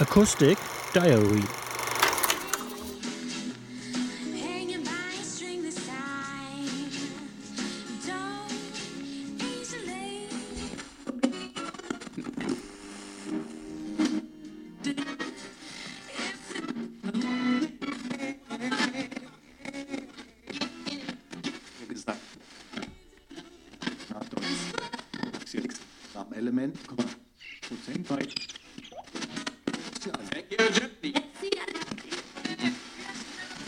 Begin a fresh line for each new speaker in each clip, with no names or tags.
Acoustic Diary.
Hanging by a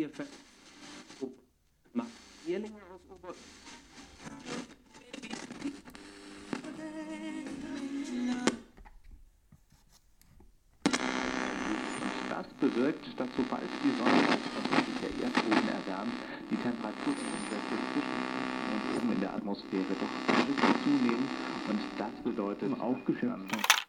Vier Ver Macht Jährlinge aus Ober
Das bewirkt, dass sobald die Sonne sich der Erdboden erwärmt, die Temperaturunterschiede zwischen und oben in der Atmosphäre doch zunehmen. Und das bedeutet aufgeschätzt